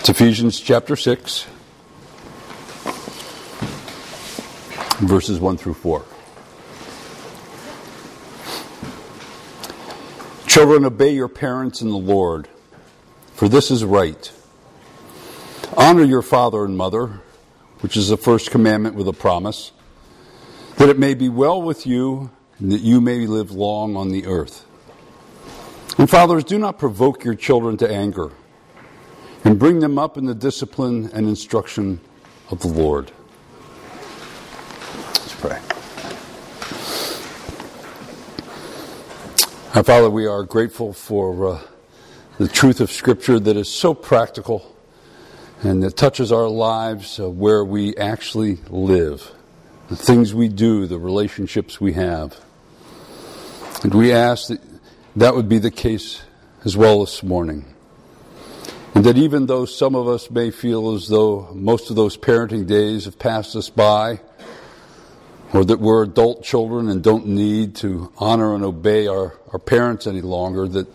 It's Ephesians chapter 6, verses 1 through 4. Children, obey your parents in the Lord, for this is right. Honor your father and mother, which is the first commandment with a promise, that it may be well with you and that you may live long on the earth. And fathers, do not provoke your children to anger and bring them up in the discipline and instruction of the Lord. Let's pray. Our Father, we are grateful for uh, the truth of Scripture that is so practical and that touches our lives uh, where we actually live, the things we do, the relationships we have. And we ask that that would be the case as well this morning. And that even though some of us may feel as though most of those parenting days have passed us by, or that we're adult children and don't need to honor and obey our, our parents any longer, that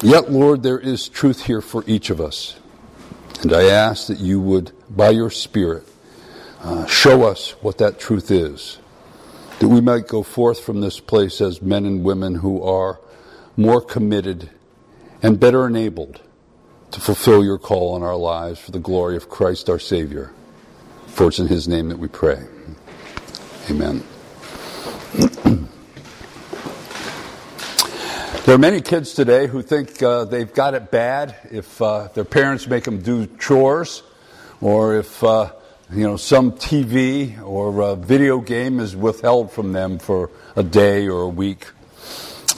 yet, Lord, there is truth here for each of us. And I ask that you would, by your Spirit, uh, show us what that truth is. That we might go forth from this place as men and women who are more committed and better enabled to fulfill your call on our lives for the glory of Christ our Savior. For it's in His name that we pray. Amen. there are many kids today who think uh, they've got it bad if uh, their parents make them do chores or if uh, you know some TV or video game is withheld from them for a day or a week.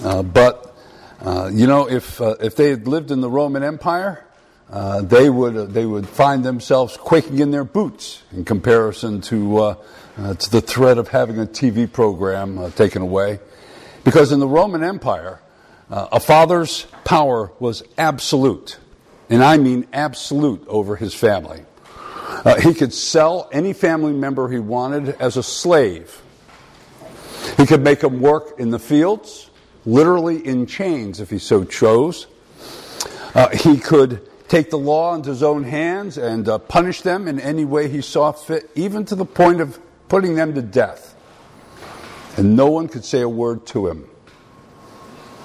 Uh, but uh, you know, if uh, if they had lived in the Roman Empire, uh, they would uh, they would find themselves quaking in their boots in comparison to uh, to the threat of having a TV program taken away, because in the Roman Empire, a father's power was absolute, and I mean absolute over his family. he could sell any family member he wanted as a slave. He could make them work in the fields literally in chains if he so chose. Uh, he could take the law into his own hands and uh, punish them in any way he saw fit, even to the point of putting them to death. And no one could say a word to him.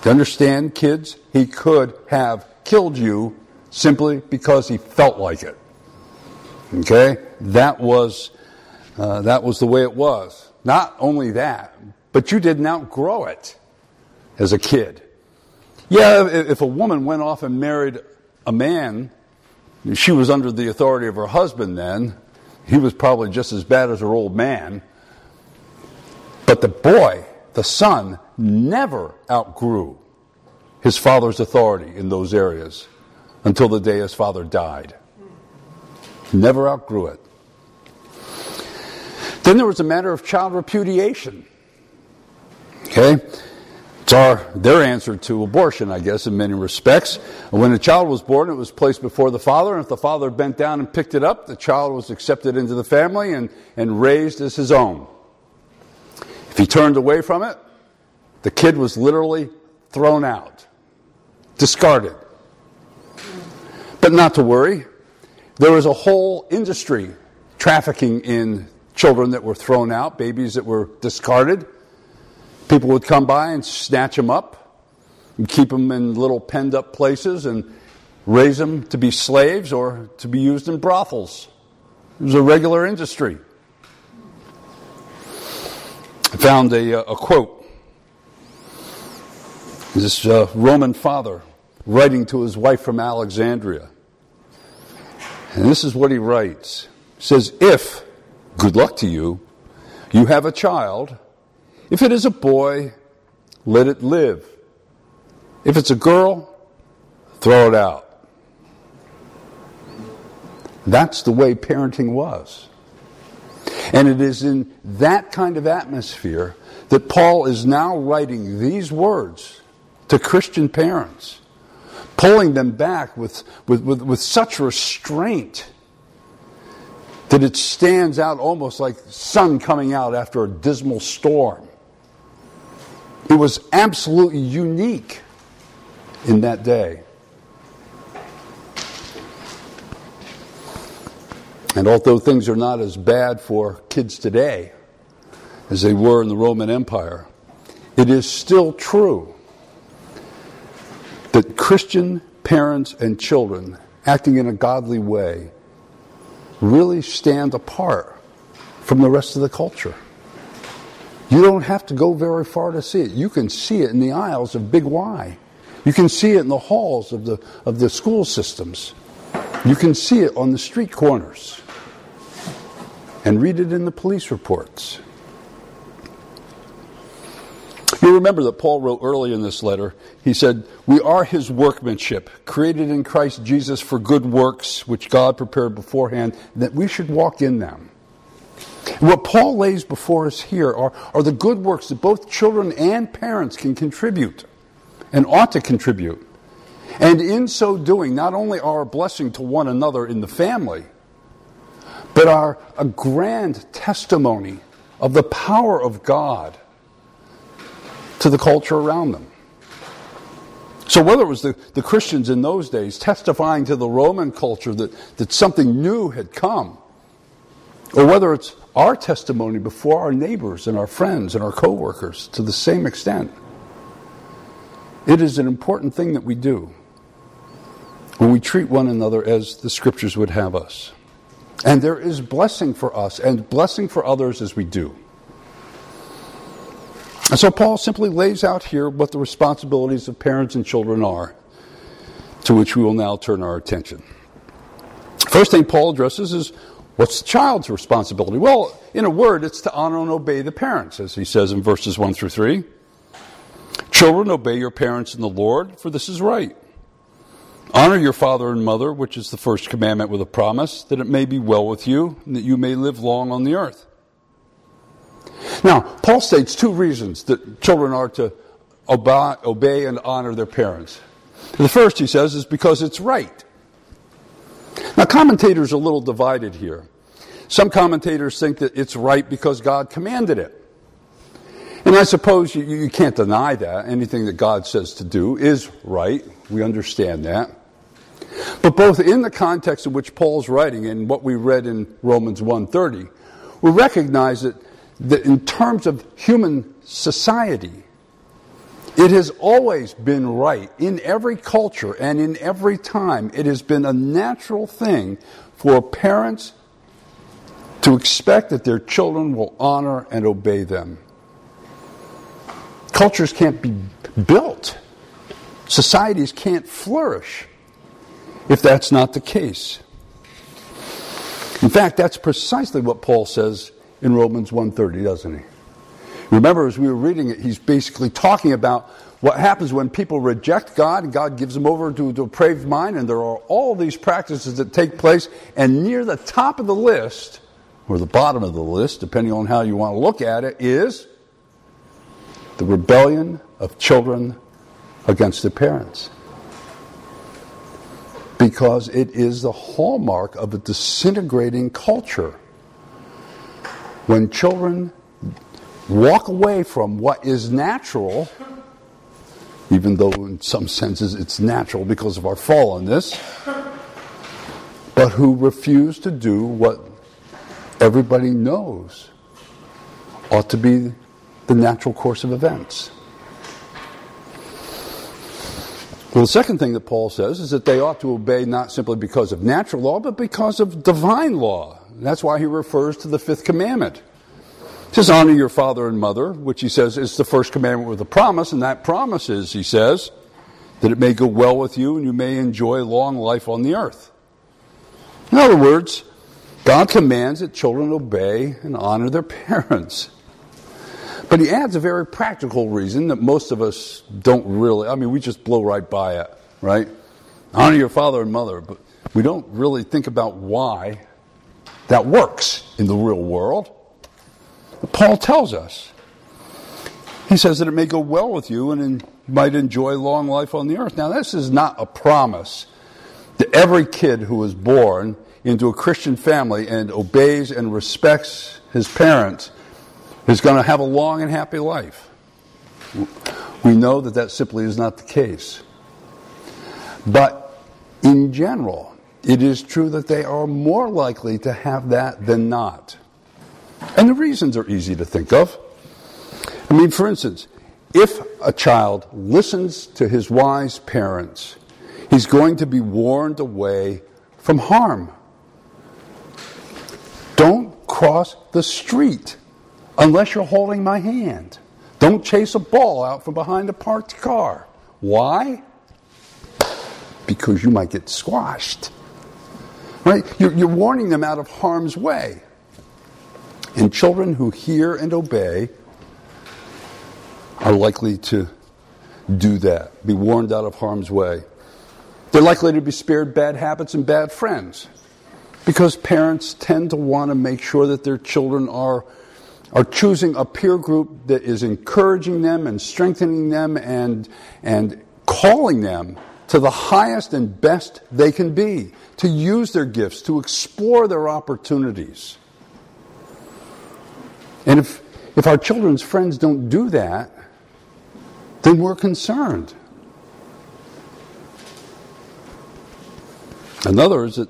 To understand, kids, he could have killed you simply because he felt like it. Okay? That was, uh, that was the way it was. Not only that, but you didn't outgrow it as a kid. Yeah, if a woman went off and married a man, she was under the authority of her husband then. He was probably just as bad as her old man. But the boy, the son, never outgrew his father's authority in those areas until the day his father died. Never outgrew it. Then there was a matter of child repudiation. Okay? It's our, their answer to abortion, I guess, in many respects. When a child was born, it was placed before the father, and if the father bent down and picked it up, the child was accepted into the family and, and raised as his own. If he turned away from it, the kid was literally thrown out, discarded. But not to worry, there was a whole industry trafficking in children that were thrown out, babies that were discarded. People would come by and snatch them up and keep them in little penned up places and raise them to be slaves or to be used in brothels. It was a regular industry. I found a, uh, a quote. This uh, Roman father writing to his wife from Alexandria. And this is what he writes. He says, If, good luck to you, you have a child if it is a boy, let it live. If it's a girl, throw it out. That's the way parenting was. And it is in that kind of atmosphere that Paul is now writing these words to Christian parents, pulling them back with, with, with, with such restraint that it stands out almost like sun coming out after a dismal storm. It was absolutely unique in that day. And although things are not as bad for kids today as they were in the Roman Empire, it is still true that Christian parents and children acting in a godly way really stand apart from the rest of the culture. You don't have to go very far to see it. You can see it in the aisles of Big Y. You can see it in the halls of the, of the school systems. You can see it on the street corners. And read it in the police reports. You remember that Paul wrote early in this letter, he said, We are his workmanship, created in Christ Jesus for good works, which God prepared beforehand, that we should walk in them. What Paul lays before us here are, are the good works that both children and parents can contribute and ought to contribute. And in so doing, not only are a blessing to one another in the family, but are a grand testimony of the power of God to the culture around them. So, whether it was the, the Christians in those days testifying to the Roman culture that, that something new had come, or whether it's our testimony before our neighbors and our friends and our coworkers to the same extent, it is an important thing that we do when we treat one another as the scriptures would have us. And there is blessing for us and blessing for others as we do. And so Paul simply lays out here what the responsibilities of parents and children are, to which we will now turn our attention. First thing Paul addresses is what's the child's responsibility? Well, in a word, it's to honor and obey the parents, as he says in verses 1 through 3. Children, obey your parents in the Lord, for this is right. Honor your father and mother, which is the first commandment with a promise, that it may be well with you, and that you may live long on the earth. Now, Paul states two reasons that children are to obey and honor their parents. The first, he says, is because it's right. Now, commentators are a little divided here. Some commentators think that it's right because God commanded it. And I suppose you, you, can't deny that. Anything that God says to do is right. We understand that. But both in the context in which Paul's writing and what we read in Romans 1.30, we recognize that that in terms of human society, it has always been right in every culture and in every time. It has been a natural thing for parents to expect that their children will honor and obey them. Cultures can't be built, societies can't flourish if that's not the case. In fact, that's precisely what Paul says in Romans 1.30, doesn't he? Remember, as we were reading it, he's basically talking about what happens when people reject God and God gives them over to a depraved mind, and there are all these practices that take place, and near the top of the list, or the bottom of the list, depending on how you want to look at it, is the rebellion of children against their parents. Because it is the hallmark of a disintegrating culture when children walk away from what is natural, even though in some senses it's natural because of our fallenness, but who refuse to do what everybody knows ought to be the natural course of events. Well, the second thing that Paul says is that they ought to obey not simply because of natural law, but because of divine law. That's why he refers to the fifth commandment. Says, Honor your father and mother, which he says is the first commandment with a promise, and that promise is, he says, that it may go well with you and you may enjoy long life on the earth. In other words, God commands that children obey and honor their parents. But he adds a very practical reason that most of us don't really, I mean, we just blow right by it, right? Honor your father and mother, but we don't really think about why that works in the real world. Paul tells us. He says that it may go well with you and you might enjoy long life on the earth. Now, this is not a promise that every kid who is born into a Christian family and obeys and respects his parents is going to have a long and happy life. We know that that simply is not the case. But in general, it is true that they are more likely to have that than not. And the reasons are easy to think of. I mean, for instance, if a child listens to his wise parents, he's going to be warned away from harm. Don't cross the street unless you're holding my hand. Don't chase a ball out from behind a parked car. Why? Because you might get squashed. Right? You're, you're warning them out of harm's way. And children who hear and obey are likely to do that, be warned out of harm's way. They're likely to be spared bad habits and bad friends because parents tend to want to make sure that their children are, are choosing a peer group that is encouraging them and strengthening them and, and calling them to the highest and best they can be, to use their gifts, to explore their opportunities. And if, if our children's friends don't do that, then we're concerned. Another is that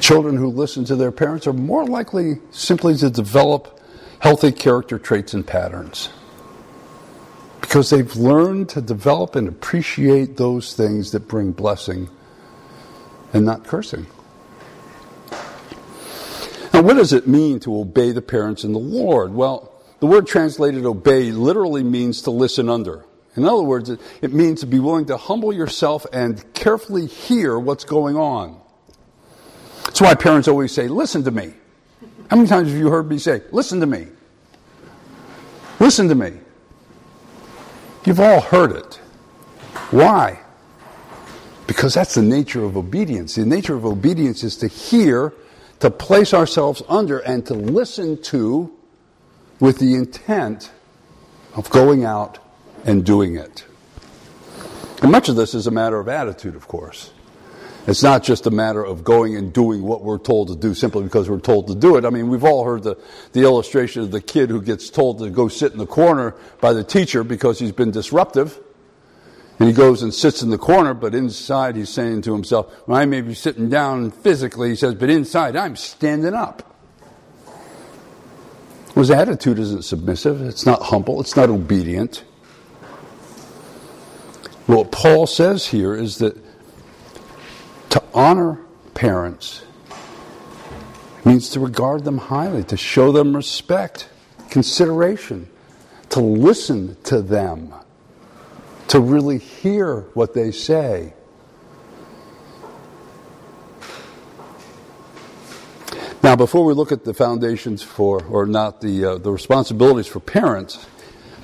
children who listen to their parents are more likely simply to develop healthy character traits and patterns because they've learned to develop and appreciate those things that bring blessing and not cursing. Now, what does it mean to obey the parents in the Lord? Well, the word translated obey literally means to listen under. In other words, it, means to be willing to humble yourself and carefully hear what's going on. That's why parents always say, Listen to me. How many times have you heard me say, Listen to me? Listen to me. You've all heard it. Why? Because that's the nature of obedience. The nature of obedience is to hear, to place ourselves under, and to listen to with the intent of going out and doing it. And much of this is a matter of attitude, of course. It's not just a matter of going and doing what we're told to do simply because we're told to do it. I mean, we've all heard the, the illustration of the kid who gets told to go sit in the corner by the teacher because he's been disruptive. And he goes and sits in the corner, but inside he's saying to himself, well, I may be sitting down physically, he says, but inside I'm standing up. His attitude isn't submissive, it's not humble, it's not obedient. What Paul says here is that to honor parents means to regard them highly, to show them respect, consideration, to listen to them, to really hear what they say. Now, before we look at the foundations for, or not the, uh, the responsibilities for parents,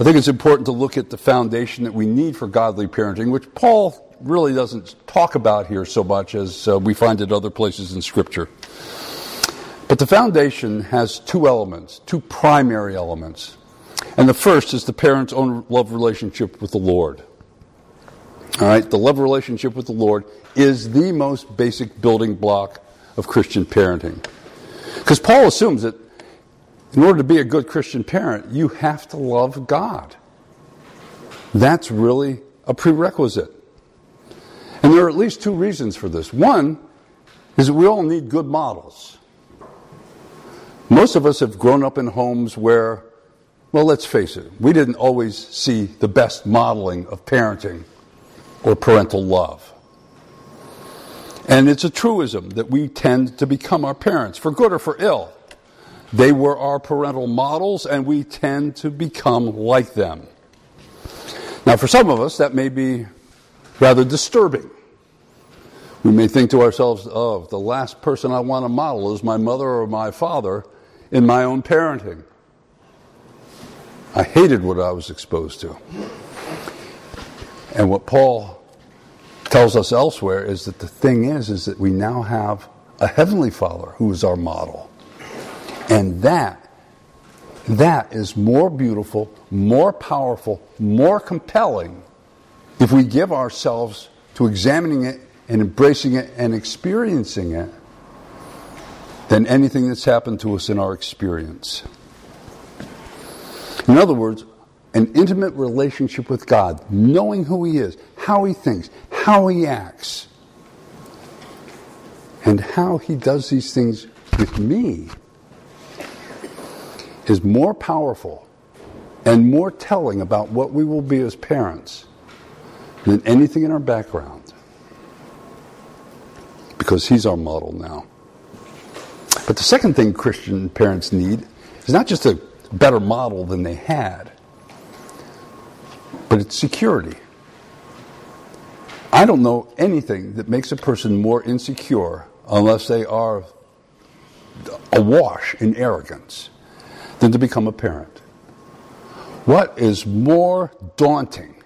I think it's important to look at the foundation that we need for godly parenting, which Paul really doesn't talk about here so much as uh, we find it other places in Scripture. But the foundation has two elements, two primary elements. And the first is the parent's own love relationship with the Lord. All right, the love relationship with the Lord is the most basic building block of Christian parenting. Because Paul assumes that in order to be a good Christian parent, you have to love God. That's really a prerequisite. And there are at least two reasons for this. One is that we all need good models. Most of us have grown up in homes where, well, let's face it, we didn't always see the best modeling of parenting or parental love. And it's a truism that we tend to become our parents, for good or for ill. They were our parental models, and we tend to become like them. Now, for some of us, that may be rather disturbing. We may think to ourselves, oh, the last person I want to model is my mother or my father in my own parenting. I hated what I was exposed to. And what Paul tells us elsewhere is that the thing is, is that we now have a heavenly Father who is our model. And that, that is more beautiful, more powerful, more compelling if we give ourselves to examining it and embracing it and experiencing it than anything that's happened to us in our experience. In other words, an intimate relationship with God, knowing who He is, how He thinks, how He acts, and how he does these things with me is more powerful and more telling about what we will be as parents than anything in our background. Because he's our model now. But the second thing Christian parents need is not just a better model than they had, but it's security. I don't know anything that makes a person more insecure unless they are awash in arrogance than to become a parent. What is more daunting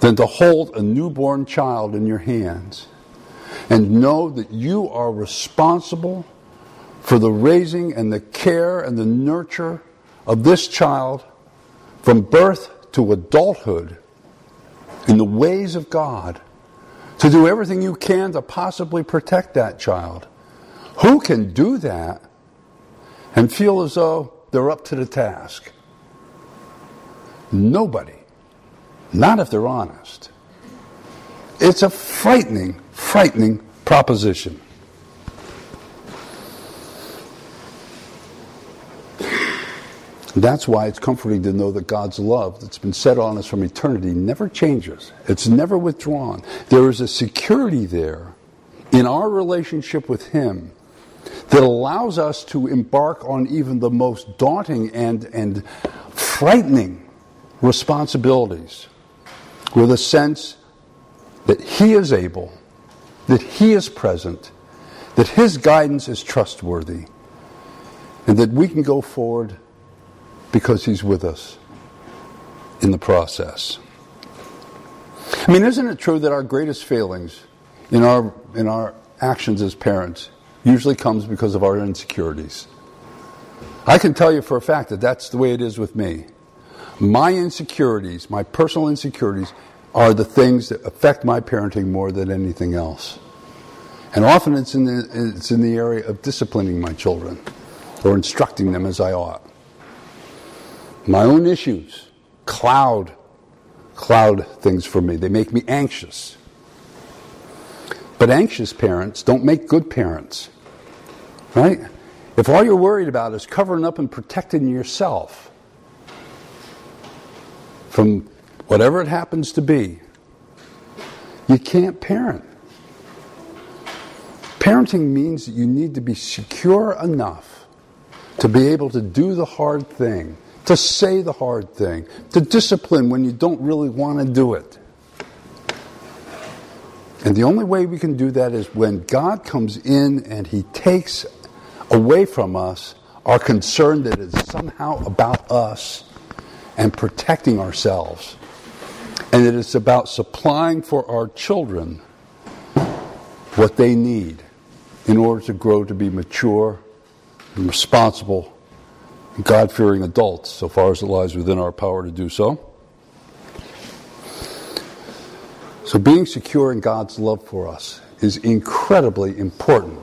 than to hold a newborn child in your hands and know that you are responsible for the raising and the care and the nurture of this child from birth to adulthood in the ways of God, to do everything you can to possibly protect that child. Who can do that and feel as though they're up to the task? Nobody. Not if they're honest. It's a frightening, frightening proposition. That's why it's comforting to know that God's love that's been set on us from eternity never changes. It's never withdrawn. There is a security there in our relationship with Him that allows us to embark on even the most daunting and, and frightening responsibilities with a sense that He is able, that He is present, that His guidance is trustworthy, and that we can go forward because He's with us in the process. I mean, isn't it true that our greatest failings in our, in our actions as parents usually comes because of our insecurities? I can tell you for a fact that that's the way it is with me. My insecurities, my personal insecurities, are the things that affect my parenting more than anything else. And often it's in the, it's in the area of disciplining my children or instructing them as I ought. My own issues cloud cloud things for me. They make me anxious. But anxious parents don't make good parents. Right? If all you're worried about is covering up and protecting yourself from whatever it happens to be, you can't parent. Parenting means that you need to be secure enough to be able to do the hard thing to say the hard thing, to discipline when you don't really want to do it. And the only way we can do that is when God comes in and He takes away from us our concern that it's somehow about us and protecting ourselves. And that it's about supplying for our children what they need in order to grow to be mature and responsible God fearing adults, so far as it lies within our power to do so. So, being secure in God's love for us is incredibly important.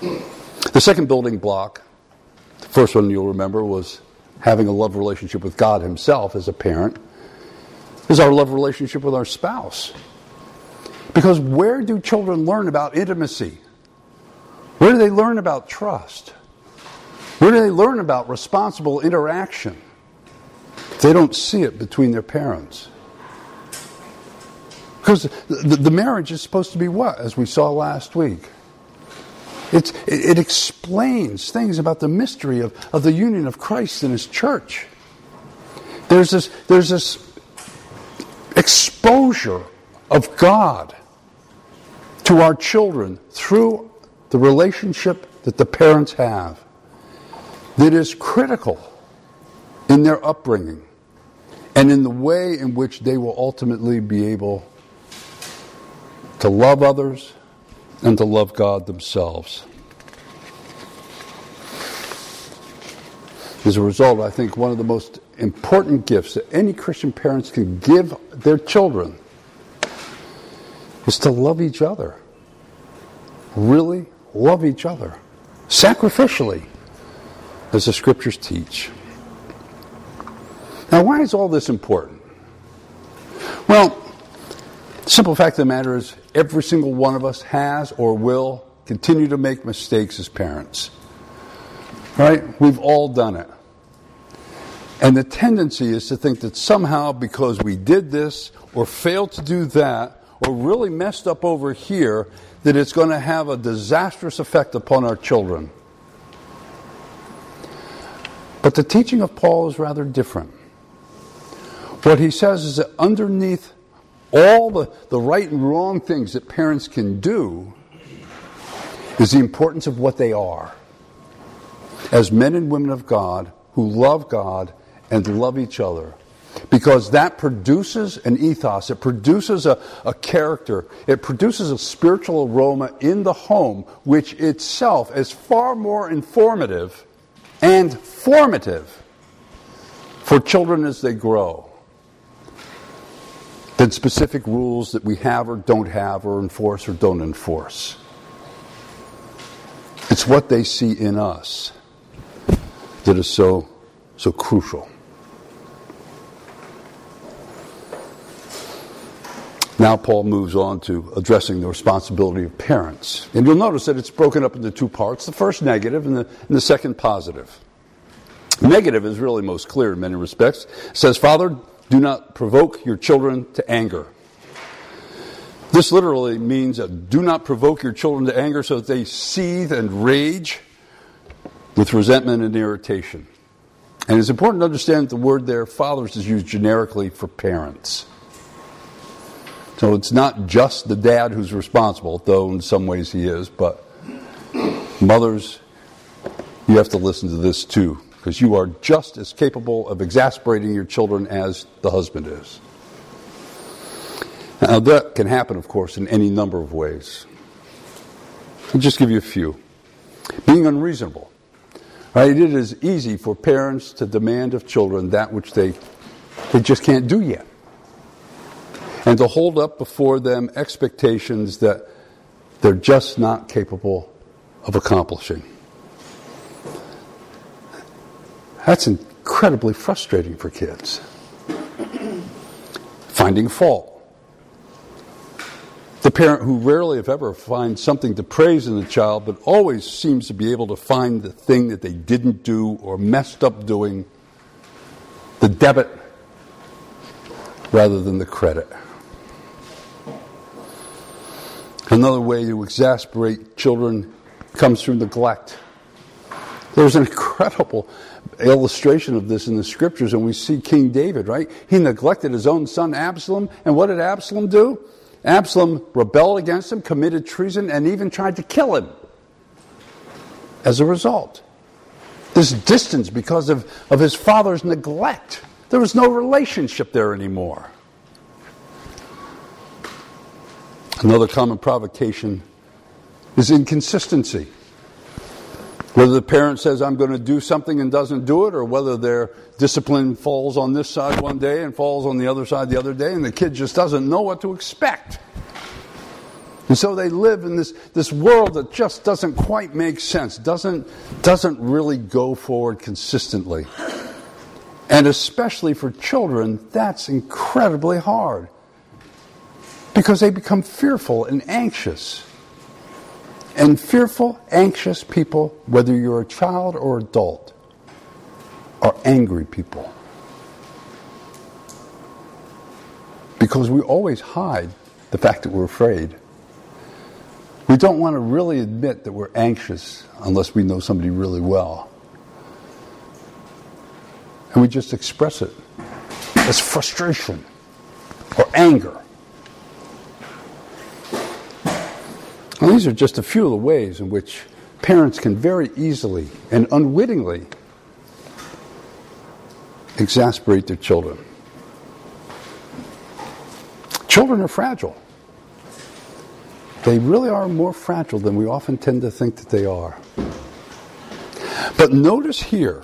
The second building block, the first one you'll remember, was having a love relationship with God Himself as a parent, is our love relationship with our spouse. Because where do children learn about intimacy? Where do they learn about trust? Where do they learn about responsible interaction? They don't see it between their parents. Because the, the, marriage is supposed to be what, as we saw last week? It's, it, it explains things about the mystery of, of the union of Christ and His church. There's this, there's this exposure of God to our children through the relationship that the parents have that is critical in their upbringing and in the way in which they will ultimately be able to love others and to love God themselves. As a result, I think one of the most important gifts that any Christian parents can give their children is to love each other. Really love each other. Sacrificially as the scriptures teach. Now, why is all this important? Well, Simple fact of the matter is, every single one of us has or will continue to make mistakes as parents. Right? We've all done it. And the tendency is to think that somehow because we did this or failed to do that or really messed up over here, that it's going to have a disastrous effect upon our children. But the teaching of Paul is rather different. What he says is that underneath all the, the right and wrong things that parents can do is the importance of what they are as men and women of God who love God and love each other. Because that produces an ethos, it produces a, a character, it produces a spiritual aroma in the home, which itself is far more informative and formative for children as they grow than specific rules that we have or don't have, or enforce or don't enforce. It's what they see in us that is so, so crucial. Now, Paul moves on to addressing the responsibility of parents. And you'll notice that it's broken up into two parts the first negative and the, and the second positive. Negative is really most clear in many respects. It says, Father, do not provoke your children to anger. This literally means do not provoke your children to anger so that they seethe and rage with resentment and irritation. And it's important to understand that the word there, fathers, is used generically for parents. So it's not just the dad who's responsible, though in some ways he is, but mothers, you have to listen to this too, because you are just as capable of exasperating your children as the husband is. Now, that can happen, of course, in any number of ways. I'll just give you a few. Being unreasonable. Right? It is easy for parents to demand of children that which they, they just can't do yet and to hold up before them expectations that they're just not capable of accomplishing. That's incredibly frustrating for kids. Finding fault. The parent who rarely, if ever, finds something to praise in the child, but always seems to be able to find the thing that they didn't do or messed up doing, the debit rather than the credit. Another way to exasperate children comes through neglect. There's an incredible illustration of this in the scriptures, and we see King David, right? He neglected his own son Absalom, and what did Absalom do? Absalom rebelled against him, committed treason, and even tried to kill him as a result. This distance because of, of his father's neglect. There was no relationship there anymore. Another common provocation is inconsistency. Whether the parent says, I'm going to do something and doesn't do it, or whether their discipline falls on this side one day and falls on the other side the other day, and the kid just doesn't know what to expect. And so they live in this, this world that just doesn't quite make sense, doesn't, doesn't really go forward consistently. And especially for children, that's incredibly hard because they become fearful and anxious. And fearful, anxious people, whether you're a child or adult, are angry people. Because we always hide the fact that we're afraid. We don't want to really admit that we're anxious unless we know somebody really well. And we just express it as frustration or anger. And these are just a few of the ways in which parents can very easily and unwittingly exasperate their children. Children are fragile. They really are more fragile than we often tend to think that they are. But notice here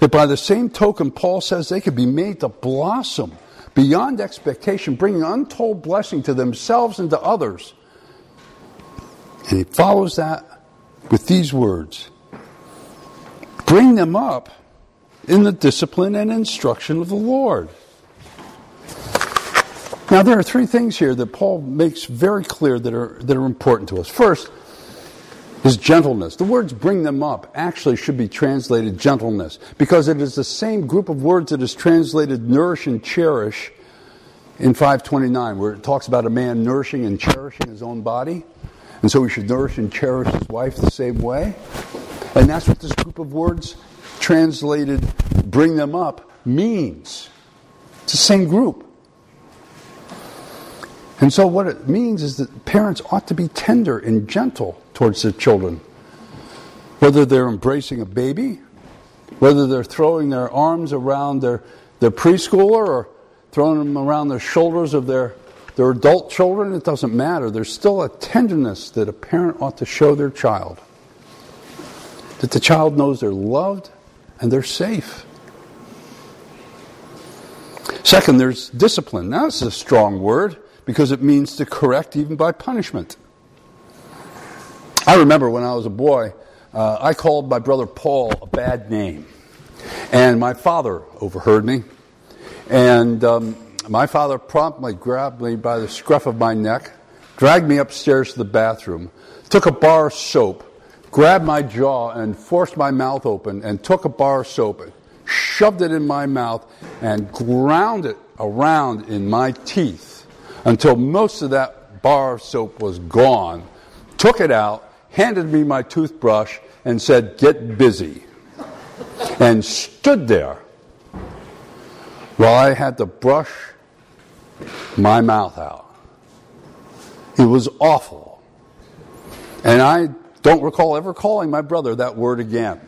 that by the same token, Paul says they could be made to blossom beyond expectation, bringing untold blessing to themselves and to others and he follows that with these words Bring them up in the discipline and instruction of the Lord. Now, there are three things here that Paul makes very clear that are, that are important to us. First is gentleness. The words bring them up actually should be translated gentleness because it is the same group of words that is translated nourish and cherish in 529, where it talks about a man nourishing and cherishing his own body. And so he should nourish and cherish his wife the same way. And that's what this group of words translated bring them up means. It's the same group. And so, what it means is that parents ought to be tender and gentle towards their children. Whether they're embracing a baby, whether they're throwing their arms around their, their preschooler or throwing them around the shoulders of their, their adult children, it doesn't matter. There's still a tenderness that a parent ought to show their child. That the child knows they're loved and they're safe. Second, there's discipline. Now, this is a strong word because it means to correct even by punishment. I remember when I was a boy, uh, I called my brother Paul a bad name. And my father overheard me. And um, my father promptly grabbed me by the scruff of my neck, dragged me upstairs to the bathroom, took a bar of soap, grabbed my jaw, and forced my mouth open, and took a bar of soap, and shoved it in my mouth, and ground it around in my teeth until most of that bar of soap was gone, took it out, handed me my toothbrush, and said, Get busy. And stood there while I had to brush my mouth out. It was awful. And I don't recall ever calling my brother that word again.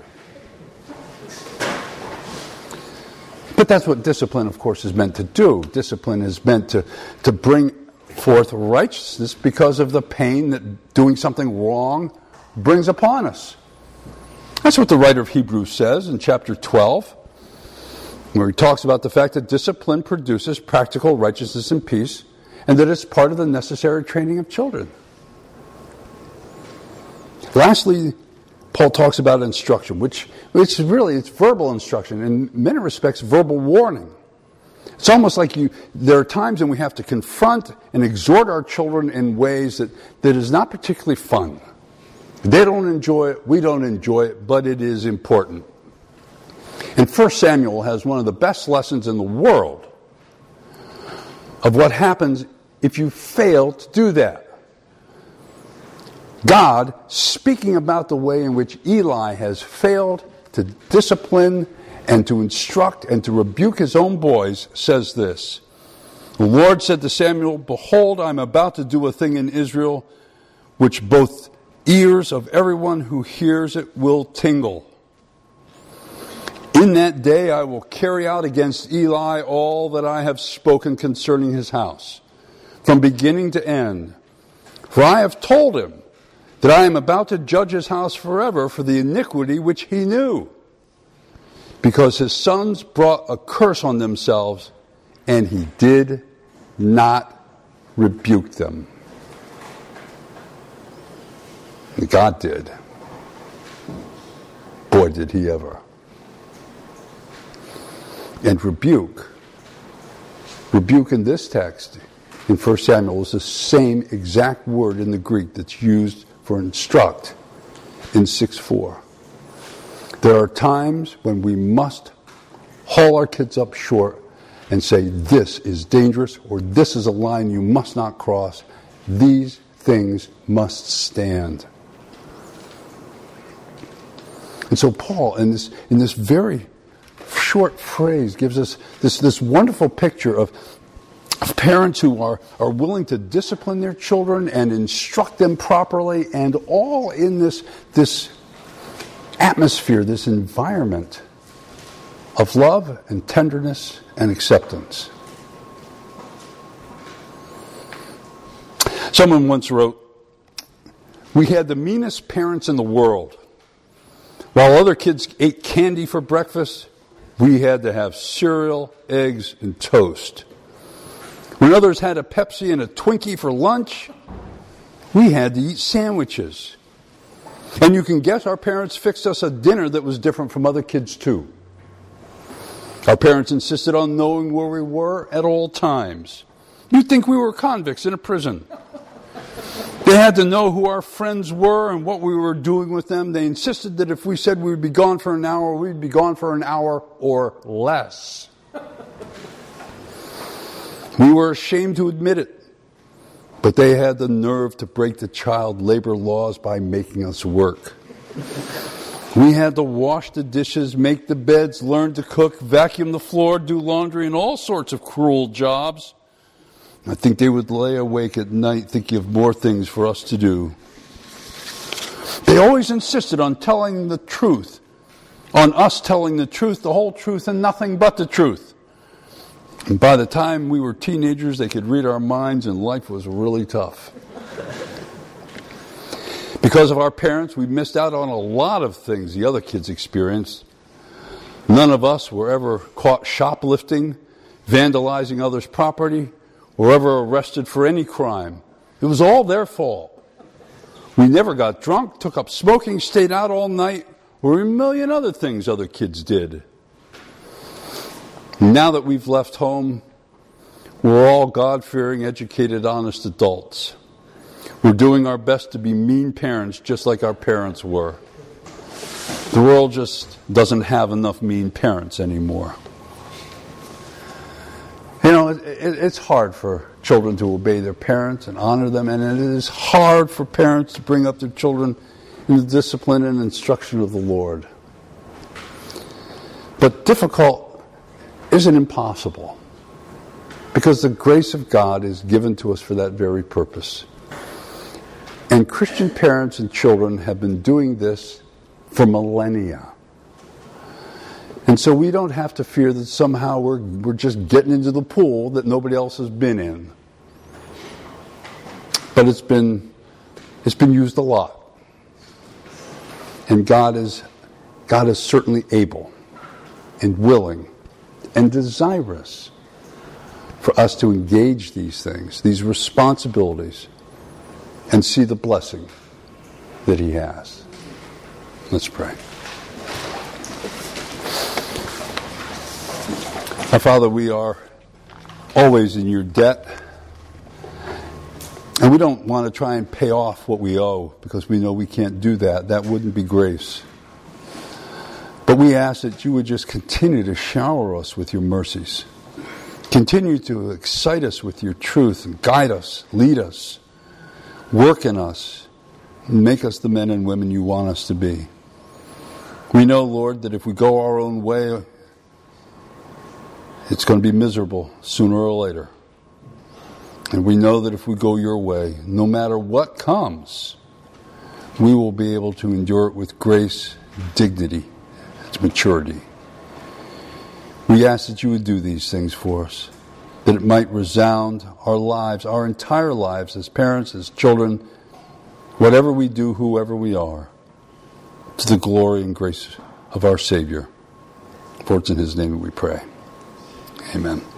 But that's what discipline, of course, is meant to do. Discipline is meant to, to bring forth righteousness because of the pain that doing something wrong brings upon us. That's what the writer of Hebrews says in chapter 12, where he talks about the fact that discipline produces practical righteousness and peace, and that it's part of the necessary training of children. Lastly, Paul talks about instruction, which, which really it's verbal instruction, in many respects, verbal warning. It's almost like you, there are times when we have to confront and exhort our children in ways that, that is not particularly fun. They don't enjoy it, we don't enjoy it, but it is important. And 1 Samuel has one of the best lessons in the world of what happens if you fail to do that. God, speaking about the way in which Eli has failed to discipline and to instruct and to rebuke his own boys, says this The Lord said to Samuel, Behold, I'm about to do a thing in Israel which both ears of everyone who hears it will tingle. In that day I will carry out against Eli all that I have spoken concerning his house, from beginning to end. For I have told him, that I am about to judge his house forever for the iniquity which he knew. Because his sons brought a curse on themselves, and he did not rebuke them. God did. Boy, did he ever. And rebuke, rebuke in this text in 1 Samuel is the same exact word in the Greek that's used for instruct in 6 4. There are times when we must haul our kids up short and say, This is dangerous, or this is a line you must not cross. These things must stand. And so, Paul, in this, in this very short phrase, gives us this, this wonderful picture of parents who are, are willing to discipline their children and instruct them properly, and all in this, this atmosphere, this environment of love and tenderness and acceptance. Someone once wrote, We had the meanest parents in the world. While other kids ate candy for breakfast, we had to have cereal, eggs, and toast. When others had a Pepsi and a Twinkie for lunch, we had to eat sandwiches. And you can guess our parents fixed us a dinner that was different from other kids, too. Our parents insisted on knowing where we were at all times. You'd think we were convicts in a prison. They had to know who our friends were and what we were doing with them. They insisted that if we said we would be gone for an hour, we'd be gone for an hour or less. We were ashamed to admit it, but they had the nerve to break the child labor laws by making us work. We had to wash the dishes, make the beds, learn to cook, vacuum the floor, do laundry, and all sorts of cruel jobs. I think they would lay awake at night thinking of more things for us to do. They always insisted on telling the truth, on us telling the truth, the whole truth, and nothing but the truth. And by the time we were teenagers, they could read our minds, and life was really tough. Because of our parents, we missed out on a lot of things the other kids experienced. None of us were ever caught shoplifting, vandalizing others' property, were ever arrested for any crime. It was all their fault. We never got drunk, took up smoking, stayed out all night, or a million other things other kids did. Now that we've left home, we're all God fearing, educated, honest adults. We're doing our best to be mean parents just like our parents were. The world just doesn't have enough mean parents anymore. You know, it, it, it's hard for children to obey their parents and honor them, and it is hard for parents to bring up their children in the discipline and instruction of the Lord. But difficult isn't impossible because the grace of God is given to us for that very purpose. And Christian parents and children have been doing this for millennia. And so we don't have to fear that somehow we're, we're just getting into the pool that nobody else has been in. But it's been, it's been used a lot. And God is, God is certainly able and willing and desirous for us to engage these things, these responsibilities, and see the blessing that He has. Let's pray. Our Father, we are always in your debt. And we don't want to try and pay off what we owe because we know we can't do that. That wouldn't be grace. But we ask that you would just continue to shower us with your mercies. Continue to excite us with your truth and guide us, lead us, work in us, make us the men and women you want us to be. We know, Lord, that if we go our own way, it's going to be miserable sooner or later. And we know that if we go your way, no matter what comes, we will be able to endure it with grace, dignity, its maturity. We ask that you would do these things for us, that it might resound our lives, our entire lives as parents, as children, whatever we do, whoever we are, to the glory and grace of our Savior. For it's in His name that we pray. Amen.